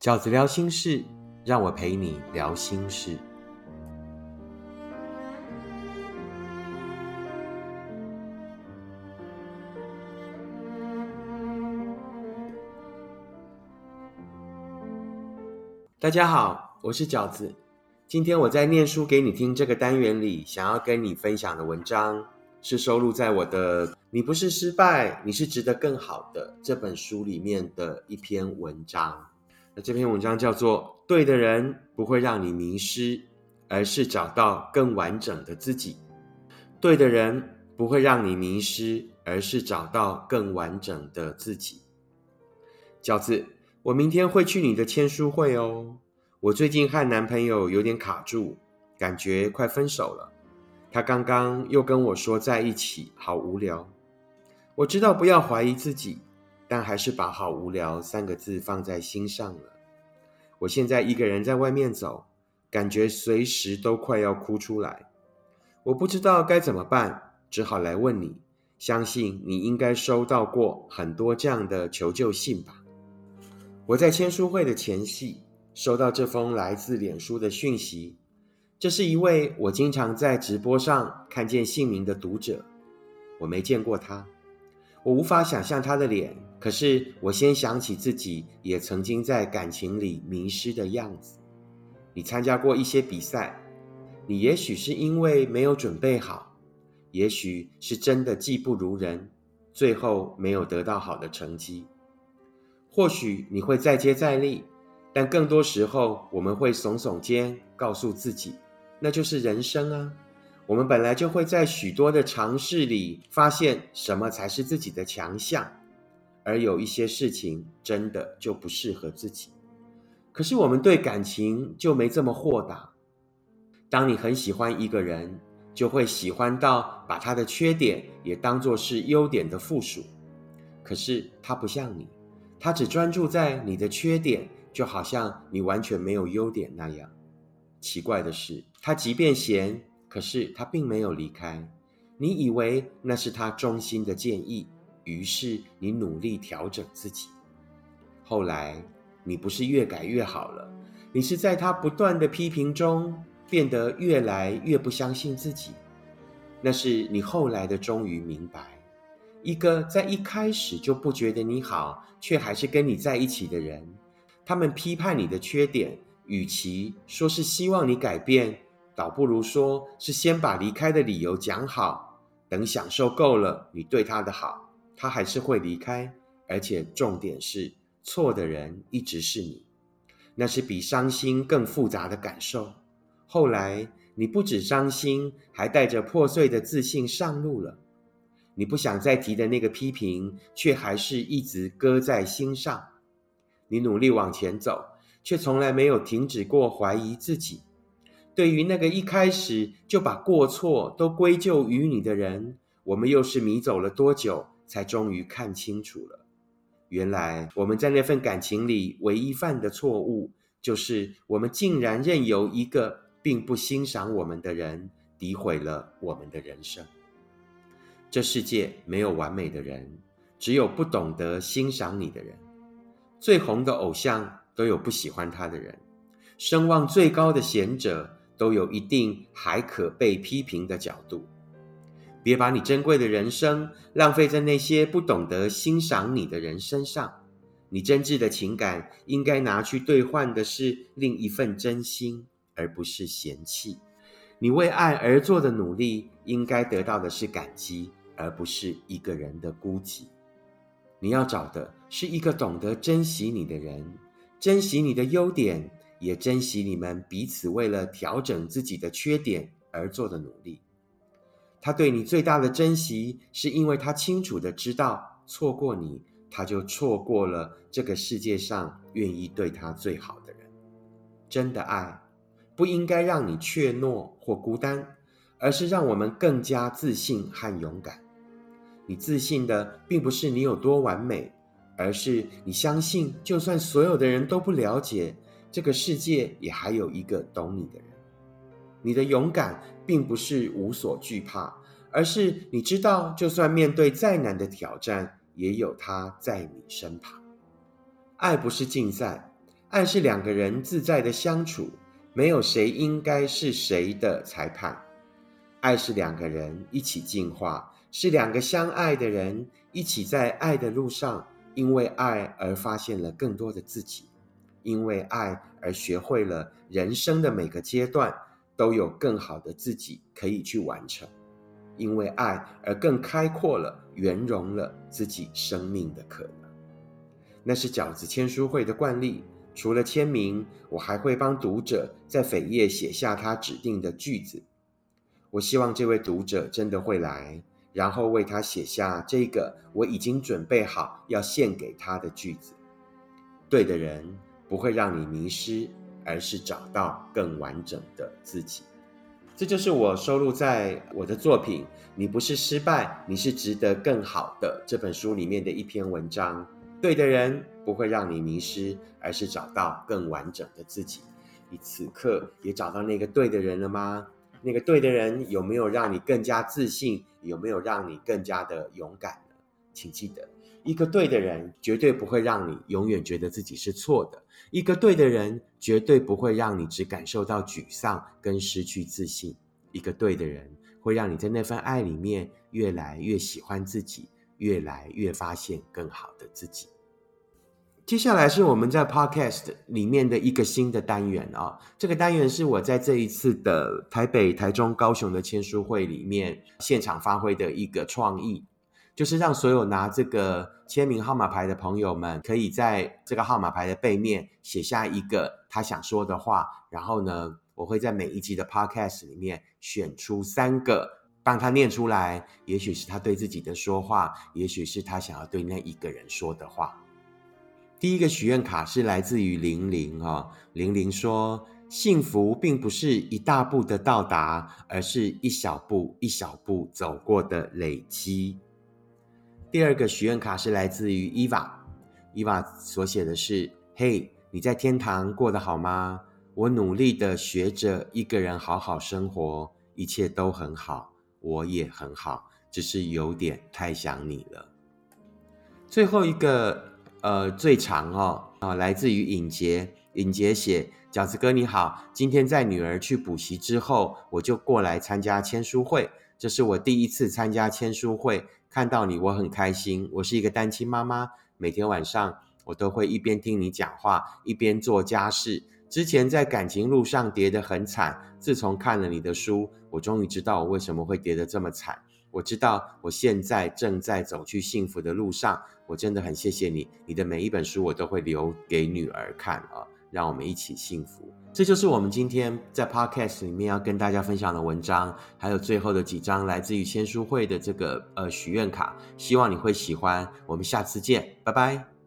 饺子聊心事，让我陪你聊心事。大家好，我是饺子。今天我在念书给你听这个单元里，想要跟你分享的文章，是收录在我的《你不是失败，你是值得更好的》这本书里面的一篇文章。这篇文章叫做《对的人不会让你迷失，而是找到更完整的自己》。对的人不会让你迷失，而是找到更完整的自己。饺子。我明天会去你的签书会哦。我最近和男朋友有点卡住，感觉快分手了。他刚刚又跟我说在一起好无聊。我知道不要怀疑自己，但还是把“好无聊”三个字放在心上了。我现在一个人在外面走，感觉随时都快要哭出来。我不知道该怎么办，只好来问你。相信你应该收到过很多这样的求救信吧。我在签书会的前夕收到这封来自脸书的讯息，这是一位我经常在直播上看见姓名的读者。我没见过他，我无法想象他的脸。可是我先想起自己也曾经在感情里迷失的样子。你参加过一些比赛，你也许是因为没有准备好，也许是真的技不如人，最后没有得到好的成绩。或许你会再接再厉，但更多时候我们会耸耸肩，告诉自己，那就是人生啊。我们本来就会在许多的尝试里发现什么才是自己的强项，而有一些事情真的就不适合自己。可是我们对感情就没这么豁达。当你很喜欢一个人，就会喜欢到把他的缺点也当作是优点的附属。可是他不像你。他只专注在你的缺点，就好像你完全没有优点那样。奇怪的是，他即便嫌，可是他并没有离开。你以为那是他衷心的建议，于是你努力调整自己。后来，你不是越改越好了，你是在他不断的批评中变得越来越不相信自己。那是你后来的终于明白。一个在一开始就不觉得你好，却还是跟你在一起的人，他们批判你的缺点，与其说是希望你改变，倒不如说是先把离开的理由讲好，等享受够了你对他的好，他还是会离开。而且重点是，错的人一直是你，那是比伤心更复杂的感受。后来你不止伤心，还带着破碎的自信上路了。你不想再提的那个批评，却还是一直搁在心上。你努力往前走，却从来没有停止过怀疑自己。对于那个一开始就把过错都归咎于你的人，我们又是迷走了多久，才终于看清楚了？原来我们在那份感情里唯一犯的错误，就是我们竟然任由一个并不欣赏我们的人诋毁了我们的人生。这世界没有完美的人，只有不懂得欣赏你的人。最红的偶像都有不喜欢他的人，声望最高的贤者都有一定还可被批评的角度。别把你珍贵的人生浪费在那些不懂得欣赏你的人身上。你真挚的情感应该拿去兑换的是另一份真心，而不是嫌弃。你为爱而做的努力，应该得到的是感激。而不是一个人的孤寂，你要找的是一个懂得珍惜你的人，珍惜你的优点，也珍惜你们彼此为了调整自己的缺点而做的努力。他对你最大的珍惜，是因为他清楚的知道，错过你，他就错过了这个世界上愿意对他最好的人。真的爱，不应该让你怯懦或孤单，而是让我们更加自信和勇敢。你自信的并不是你有多完美，而是你相信，就算所有的人都不了解这个世界，也还有一个懂你的人。你的勇敢并不是无所惧怕，而是你知道，就算面对再难的挑战，也有他在你身旁。爱不是竞赛，爱是两个人自在的相处，没有谁应该是谁的裁判。爱是两个人一起进化，是两个相爱的人一起在爱的路上，因为爱而发现了更多的自己，因为爱而学会了人生的每个阶段都有更好的自己可以去完成，因为爱而更开阔了、圆融了自己生命的可能。那是饺子签书会的惯例。除了签名，我还会帮读者在扉页写下他指定的句子。我希望这位读者真的会来，然后为他写下这个我已经准备好要献给他的句子。对的人不会让你迷失，而是找到更完整的自己。这就是我收录在我的作品《你不是失败，你是值得更好的》这本书里面的一篇文章。对的人不会让你迷失，而是找到更完整的自己。你此刻也找到那个对的人了吗？那个对的人有没有让你更加自信？有没有让你更加的勇敢呢？请记得，一个对的人绝对不会让你永远觉得自己是错的。一个对的人绝对不会让你只感受到沮丧跟失去自信。一个对的人会让你在那份爱里面越来越喜欢自己。越来越发现更好的自己。接下来是我们在 Podcast 里面的一个新的单元啊，这个单元是我在这一次的台北、台中、高雄的签书会里面现场发挥的一个创意，就是让所有拿这个签名号码牌的朋友们，可以在这个号码牌的背面写下一个他想说的话，然后呢，我会在每一集的 Podcast 里面选出三个。帮他念出来，也许是他对自己的说话，也许是他想要对那一个人说的话。第一个许愿卡是来自于玲玲哈，玲玲说：“幸福并不是一大步的到达，而是一小步一小步走过的累积。”第二个许愿卡是来自于伊娃，伊娃所写的是：“嘿，你在天堂过得好吗？我努力的学着一个人好好生活，一切都很好。”我也很好，只是有点太想你了。最后一个，呃，最长哦，啊，来自于尹杰，尹杰写：饺子哥你好，今天在女儿去补习之后，我就过来参加签书会。这是我第一次参加签书会，看到你我很开心。我是一个单亲妈妈，每天晚上我都会一边听你讲话，一边做家事。之前在感情路上跌得很惨，自从看了你的书，我终于知道我为什么会跌得这么惨。我知道我现在正在走去幸福的路上，我真的很谢谢你。你的每一本书我都会留给女儿看啊，让我们一起幸福。这就是我们今天在 Podcast 里面要跟大家分享的文章，还有最后的几张来自于签书会的这个呃许愿卡，希望你会喜欢。我们下次见，拜拜。